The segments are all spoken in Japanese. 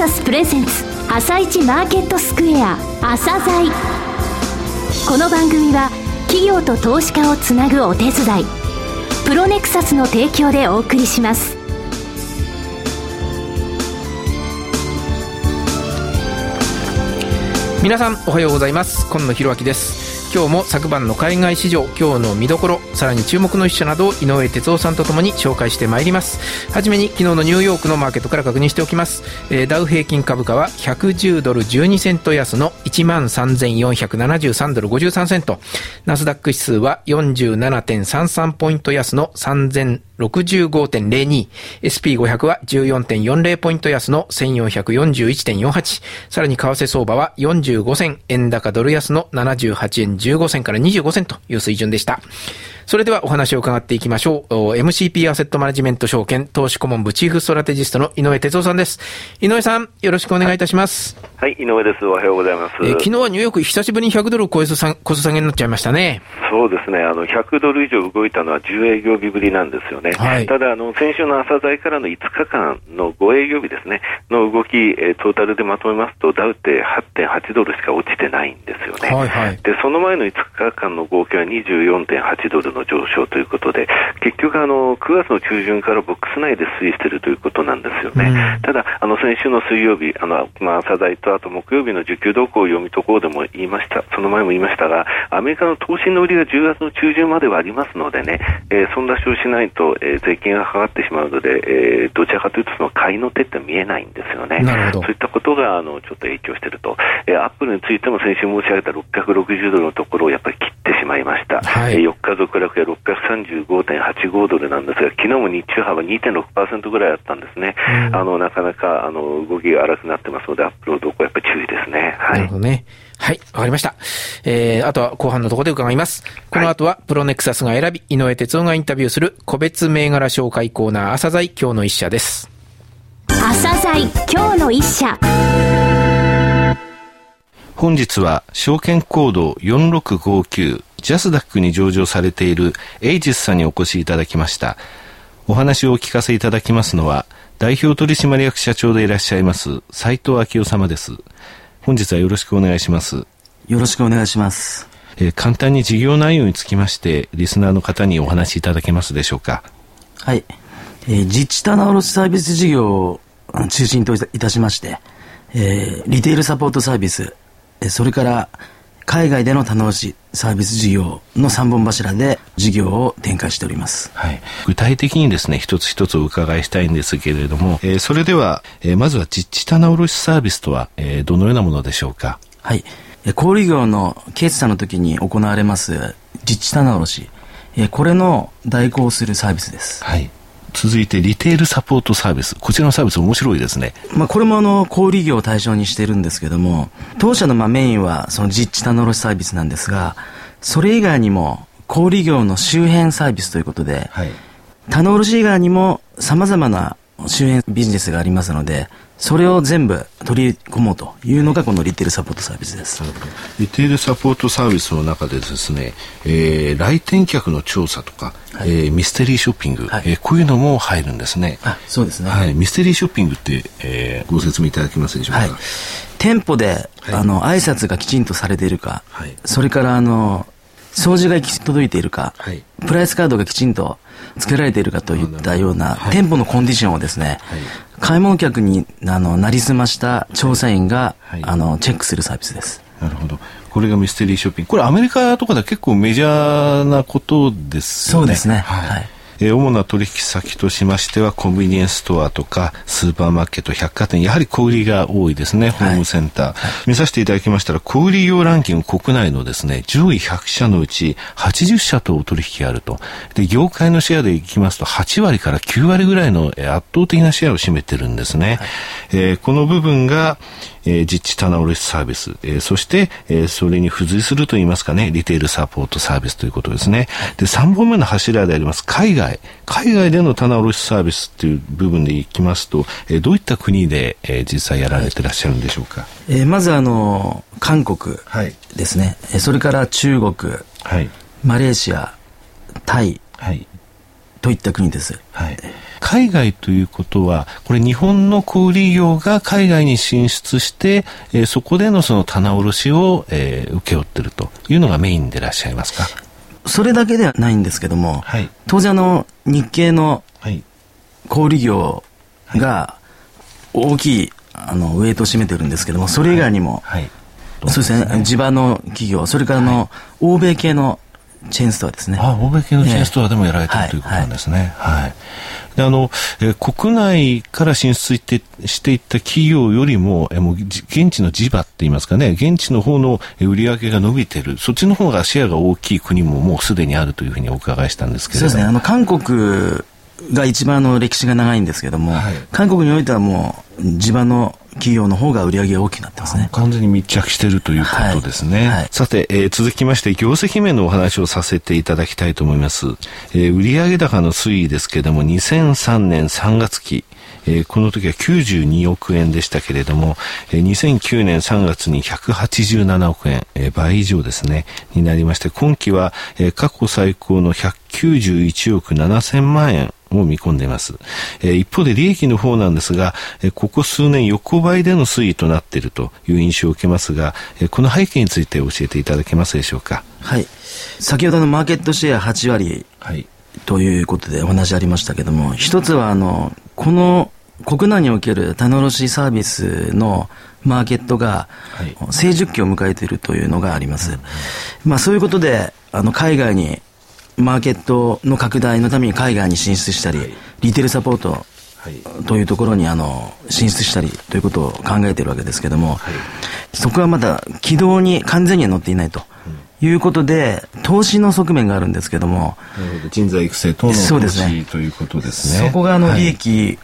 サスプレゼンツ朝一マーケットスクエア朝鮮この番組は企業と投資家をつなぐお手伝いプロネクサスの提供でお送りします。皆さんおはようございます。今野博明です。今日も昨晩の海外市場今日の見どころさらに注目の一社などを井上哲夫さんとともに紹介してまいります。はじめに昨日のニューヨークのマーケットから確認しておきます、えー、ダウ平均株価は110ドル12セント安の13,473ドル53セント。ナスダック指数は47.33ポイント安の3000 65.02。SP500 は14.40ポイント安の1441.48。さらに為替相場は45銭、円高ドル安の78円15銭から25銭という水準でした。それではお話を伺っていきましょう。MCP アセットマネジメント証券投資顧問部チーフストラテジストの井上哲夫さんです。井上さん、よろしくお願いいたします。はい、井上です。おはようございます。えー、昨日はニューヨーク久しぶりに100ドルを超えずさこそ下げになっちゃいましたね。そうですね。あの、100ドル以上動いたのは10営業日ぶりなんですよね。はい、ただ、あの、先週の朝材からの5日間の5営業日ですね、の動き、えー、トータルでまとめますと、ダウって8.8ドルしか落ちてないんですよね。はいはい、で、その前の5日間の合計は24.8ドルの上昇ということで、結局あの、9月の中旬からボックス内で推移しているということなんですよね。うん、ただ、あの先週の水曜日、あのまあ、朝材とあと木曜日の需給動向を読み解こうでも言いました、その前も言いましたが、アメリカの投資の売りが10月の中旬まではありますのでね、えー、そんな主をしないと、えー、税金がかかってしまうので、えー、どちらかというとその買いの手って見えないんですよね。そういったことがあのちょっと影響していると、えー、アップルについても先週申し上げた660ドルのところをやっぱり切しまいました。はい、えー、4日続落や630 35.85ドルなんですが、昨日も日中幅2.6%ぐらいあったんですね、うん、あのなかなかあの動きが荒くなってますので、アップロードやっぱり注意ですね。はい、なるほどね。はい、わかりました。えー、あとは後半のところで伺います。この後は、プロネクサスが選び、井上哲夫がインタビューする個別銘柄紹介コーナー、朝鮮今日の一社です。朝鮮今日の一社。本日は証券コード4659ジャスダックに上場されているエイジスさんにお越しいただきました。お話をお聞かせいただきますのは、代表取締役社長でいらっしゃいます斉藤昭夫様です。本日はよろしくお願いします。よろしくお願いします。えー、簡単に事業内容につきまして、リスナーの方にお話しいただけますでしょうか？はい。えー、実地棚卸サービス事業を中心といたしまして、えー、リテールサポートサービス、それから海外での棚卸サービス事業の3本柱で事業を展開しております。はい。具体的にですね、一つ一つお伺いしたいんですけれども、えー、それでは、えー、まずは実地棚卸サービスとは、えー、どのようなものでしょうか？はい。小売業の決算の時に行われます実地棚卸、えー、これの代行するサービスです。はい。続いてリテールサポートサービス。こちらのサービス面白いですね。まあこれもあの、小売業を対象にしてるんですけども、当社のまあメインはその実地棚卸サービスなんですが、それ以外にも小売業の周辺サービスということで、はい、棚卸以外にも様々な周辺ビジネスがありますので、それを全部取り込もうというのがこのリテールサポートサービスです。リテールサポートサービスの中でですね、えー、来店客の調査とか、はい、えー、ミステリーショッピング、はい、えー、こういうのも入るんですね。あそうですね。はい。ミステリーショッピングって、えー、ご説明いただけますでしょうか？はい、店舗で、はい、あの、挨拶がきちんとされているか、はい、それからあの、掃除が行き届いているか、はい、プライスカードがきちんと付けられているかといったような店舗のコンディションをですね、はい、買い物客にあのなりすました調査員が、はい、あのチェックするサービスです。なるほど。これがミステリーショッピング。これアメリカとかでは結構メジャーなことですよね。そうですね。はい。え主な取引先としましては、コンビニエンスストアとか、スーパーマーケット、百貨店、やはり小売りが多いですね、ホームセンター。はい、見させていただきましたら、小売業ランキング国内のですね、上位100社のうち80社とお取引があると。で、業界のシェアでいきますと、8割から9割ぐらいの圧倒的なシェアを占めてるんですね。はい、えー、この部分が、えー、実地棚卸サービス、えー、そして、えー、それに付随するといいますかね、リテールサポートサービスということですね。で、3本目の柱であります、海外。海外での棚卸サービスっていう部分でいきますと、えー、どういった国で、えー、実際やられてらっしゃるんでしょうか？えー、まずあの、韓国ですね。はい、それから中国、はい、マレーシア、タイ、はい、といった国です。はい海外ということは、これ日本の小売業が海外に進出して、えー、そこでのその棚卸しを、えー、請け負ってるというのがメインでいらっしゃいますか？それだけではないんですけども、はい、当然あの、日系の小売業が大きい、あの、ウェイトを占めてるんですけども、それ以外にも、はい。はい。そうですね、地場の企業、それからの、欧米系のチェーンストアですね。あ、欧米系のチェーンストアでもやられてる、えー、ということなんですね。はい。はい、で、あの、えー、国内から進出してしていった企業よりも、えー、もう現地の地場って言いますかね、現地の方の売り上げが伸びてる、そっちの方がシェアが大きい国ももうすでにあるというふうにお伺いしたんですけれども。そうですね、あの、韓国が一番の歴史が長いんですけども、はい、韓国においてはもう地場の企業の方が売り上げが大きくなってますね。完全に密着しているということですね。はい。はい、さて、えー、続きまして業績面のお話をさせていただきたいと思います。えー、売上高の推移ですけれども、2003年3月期、えー、この時は92億円でしたけれども、えー、2009年3月に187億円、えー、倍以上ですね、になりまして、今期は、えー、過去最高の191億7000万円を見込んでいます。えー、一方で利益の方なんですが、えー、ここ数年横ばいでの推移となっているという印象を受けますが、えー、この背景について教えていただけますでしょうか？はい。先ほどのマーケットシェア8割、はい、ということでお話ありましたけども、一つはあの、この国内における棚卸サービスのマーケットが成熟期を迎えているというのがあります。まあそういうことで、あの海外にマーケットの拡大のために海外に進出したり、リテールサポートというところにあの進出したりということを考えているわけですけども、そこはまだ軌道に完全には乗っていないと。いうことで、投資の側面があるんですけども。なるほど。人材育成等の投資ということですね。そこがあの利益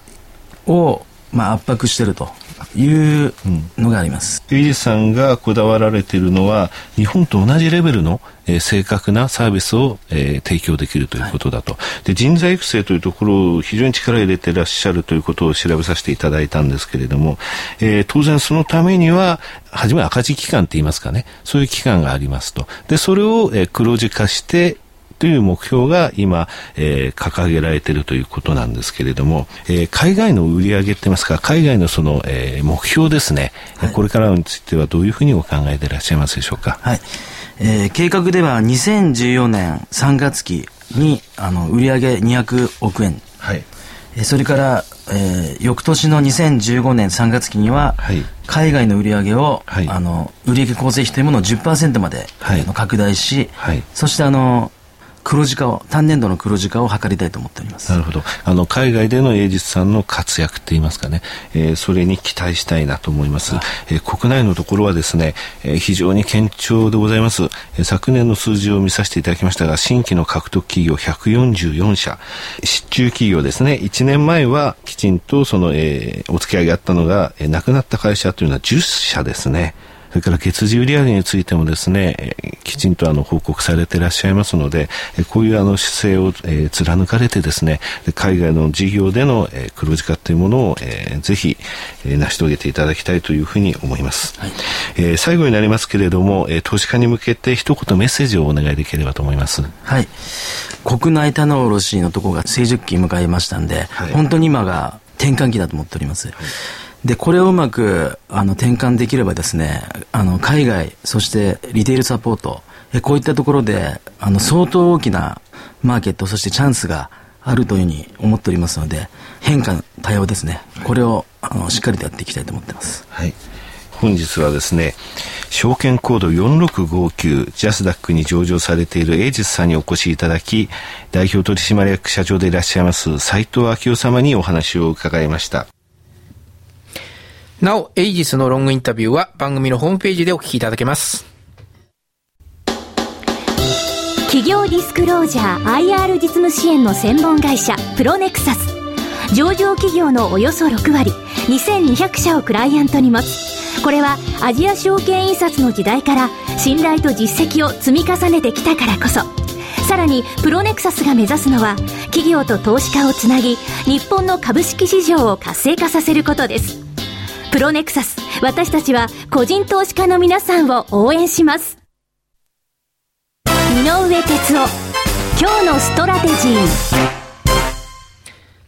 を、まあ、圧迫しているというのがあります。エイジさんがこだわられているのは、日本と同じレベルの、えー、正確なサービスを、えー、提供できるということだと、はい、で。人材育成というところを非常に力を入れていらっしゃるということを調べさせていただいたんですけれども、えー、当然そのためには、はじめ赤字期間って言いますかね、そういう期間がありますと。で、それを、え、黒字化して、という目標が今、えー、掲げられているということなんですけれども、えー、海外の売り上げってますか、海外のその、えー、目標ですね、はい、これからについてはどういうふうにお考えでいらっしゃいますでしょうか？はい。えー、計画では2014年3月期に、あの、売上200億円。はい。えー、それから、えー、翌年の2015年3月期には、はい、海外の売り上げを、はい、あの売上構成費というものを10%まで、はい、拡大し、はい、そしてあの黒字化を、単年度の黒字化を図りたいと思っております。なるほど。あの、海外での英実さんの活躍って言いますかね、えー、それに期待したいなと思います。えー、国内のところはですね、えー、非常に堅調でございます。えー、昨年の数字を見させていただきましたが、新規の獲得企業144社、失注企業ですね、1年前はきちんとその、えー、お付き合いがあったのが、えー、亡くなった会社というのは10社ですね。それから月次売上についてもですね、きちんとあの報告されていらっしゃいますので、こういうあの姿勢を、えー、貫かれてですね、海外の事業での、えー、黒字化というものを、えー、ぜひ、えー、成し遂げていただきたいというふうに思います。はい、えー、最後になりますけれども、えー、投資家に向けて一言メッセージをお願いできればと思います。はい。国内棚卸のところが成熟期迎えましたんで、はい、本当に今が転換期だと思っております。はいで、これをうまく、あの、転換できればですね、あの、海外、そしてリテールサポート、えこういったところで、あの、相当大きなマーケット、そしてチャンスがあるというふうに思っておりますので、変化、対応ですね、これを、あの、しっかりとやっていきたいと思ってます。はい。本日はですね、証券コード4659ジャスダックに上場されているエイジスさんにお越しいただき、代表取締役社長でいらっしゃいます斉藤昭夫様にお話を伺いました。なお、エイジスのロングインタビューは番組のホームページでお聞きいただけます。企業ディスクロージャー IR 実務支援の専門会社プロネクサス。上場企業のおよそ6割2200社をクライアントに持つ。これはアジア証券印刷の時代から信頼と実績を積み重ねてきたからこそ。さらにプロネクサスが目指すのは企業と投資家をつなぎ日本の株式市場を活性化させることです。プロネクサス私たちは個人投資家の皆さんを応援します井上哲夫今日のストラテジー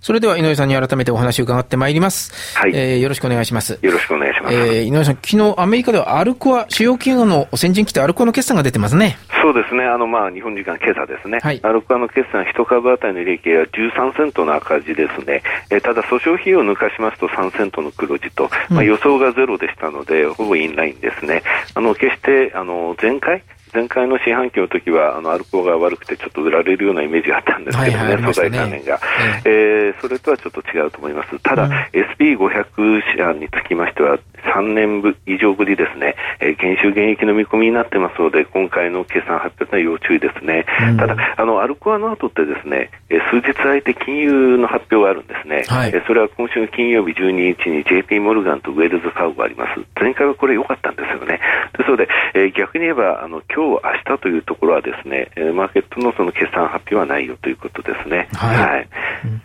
それでは井上さんに改めてお話を伺ってまいります。はい。えー、よろしくお願いします。よろしくお願いします。えー、井上さん、昨日アメリカではアルコア、主要企業の先陣機ってアルコアの決算が出てますね。そうですね。あの、まあ、日本時間今朝ですね。はい。アルコアの決算1株当たりの利益は13セントの赤字ですね。えー、ただ、訴訟費用を抜かしますと3セントの黒字と、まあ、予想がゼロでしたので、ほぼインラインですね。あの、決して、あの、前回、前回の四半期の時はあのアルコーが悪くてちょっと売られるようなイメージがあったんですけどね、はいはい、素材関連が、えー、それとはちょっと違うと思います。ただ、うん、SP500 社につきましては、3年以上ぶりですね、えー、減収減益の見込みになってますので、今回の決算発表は要注意ですね。うん、ただ、あの、アルコアの後ってですね、えー、数日空いて金融の発表があるんですね。はい、えー、それは今週の金曜日12日に JP モルガンとウェルズ・ファウがあります。前回はこれ良かったんですよね。ですので、えー、逆に言えば、あの、今日、明日というところはですね、えー、マーケットのその決算発表はないよということですね。はい。はい、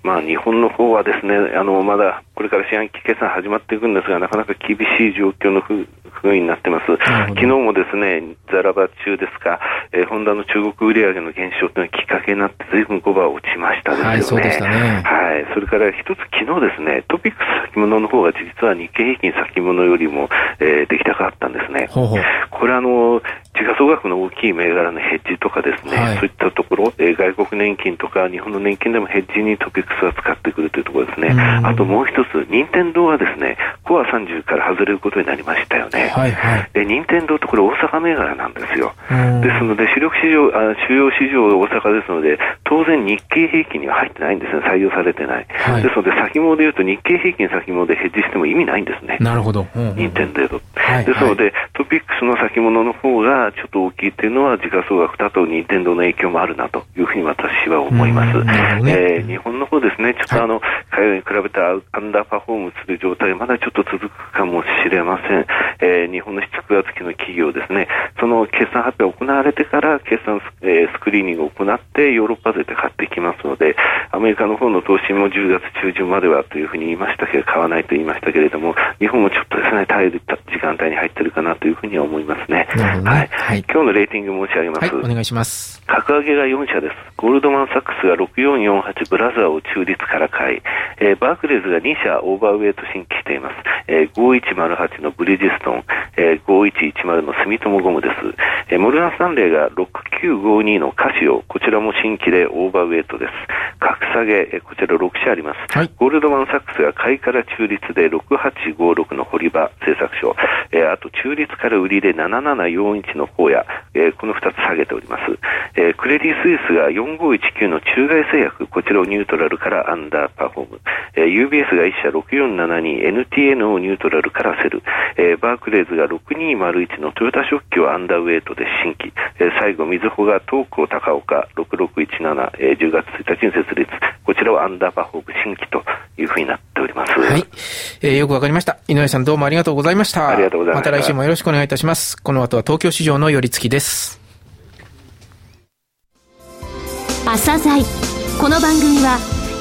まあ、日本の方はですね、あの、まだ、これから四半期決算始まっていくんですが、なかなか厳しい状況のふ雰囲になってます。昨日もですね、ザラバ中ですか、えー、ホンダの中国売上の減少というのがきっかけになって、ずいぶん5番落ちましたですよね。はい、そうでしたね。はい。それから一つ昨日ですね、トピックス先物の方が実は日経平均先物よりも、えー、出来高あったんですね。ほうほうこれあの、時価総額の大きい銘柄のヘッジとかですね、はい、そういったところ、えー、外国年金とか日本の年金でもヘッジにトピックスが使ってくるというところですね。あともう一つ、任天堂はですね、コア30から外れることになりましたよね。はいはい、で任天堂ってこれ大阪銘柄なんですよ。ですので主力市場あ、主要市場大阪ですので、当然日経平均には入ってないんですね、採用されてない。はい、ですので先物で言うと日経平均先物でヘッジしても意味ないんですね。なるほど。任天堂。はい、ですので、トピックスの先物の方がちょっと大きいっていうのは時価総額だと任天堂の影響もあるなというふうに私は思います。ね、えー、日本の方ですね、ちょっとあの、海外に比べてアンダーパフォームする状態、まだちょっと続くかもしれません。えー、日本の7、9月期の企業ですね、その決算発表が行われてから決算ス,、えー、スクリーニングを行ってヨーロッパ勢で買ってきますので、アメリカの方の投資も10月中旬まではというふうに言いましたけど、買わないと言いましたけれども、日本もちょっとですね、耐える時間帯に入ってるかなというふうには思いますね。ねはい、はい。今日のレーティング申し上げます。はい、お願いします。格上げが4社です。ゴールドマンサックスが6448ブラザーを中立から買い、えー、バークレーズが2社オーバーウェイト新規しています。えー、5108のブリヂストン、えー、5110の住友ゴムです。えー、モルガン・スタンレーが6952のカシオ、こちらも新規でオーバーウェイトです。格下げ、えー、こちら6社あります。はい、ゴールドマン・サックスが買いから中立で6856の堀場製作所、えー、あと中立から売りで7741の HOYA、えー、この2つ下げております。えー、クレディ・スイスが4519の中外製薬、こちらをニュートラルからアンダーパフォーム。えー、UBS が1社6472、NTN をニュートラルからセル。えー、バークレーズが6201の豊田織機をアンダーウェイトで新規。えー、最後、みずほが東光高岳6617、えー、10月1日に設立。こちらをアンダーパフォーム新規というふうになっております。はい。えー、よくわかりました。井上さんどうもありがとうございました。ありがとうございます。また来週もよろしくお願いいたします。この後は東京市場の寄り付きです。朝鮮この番組は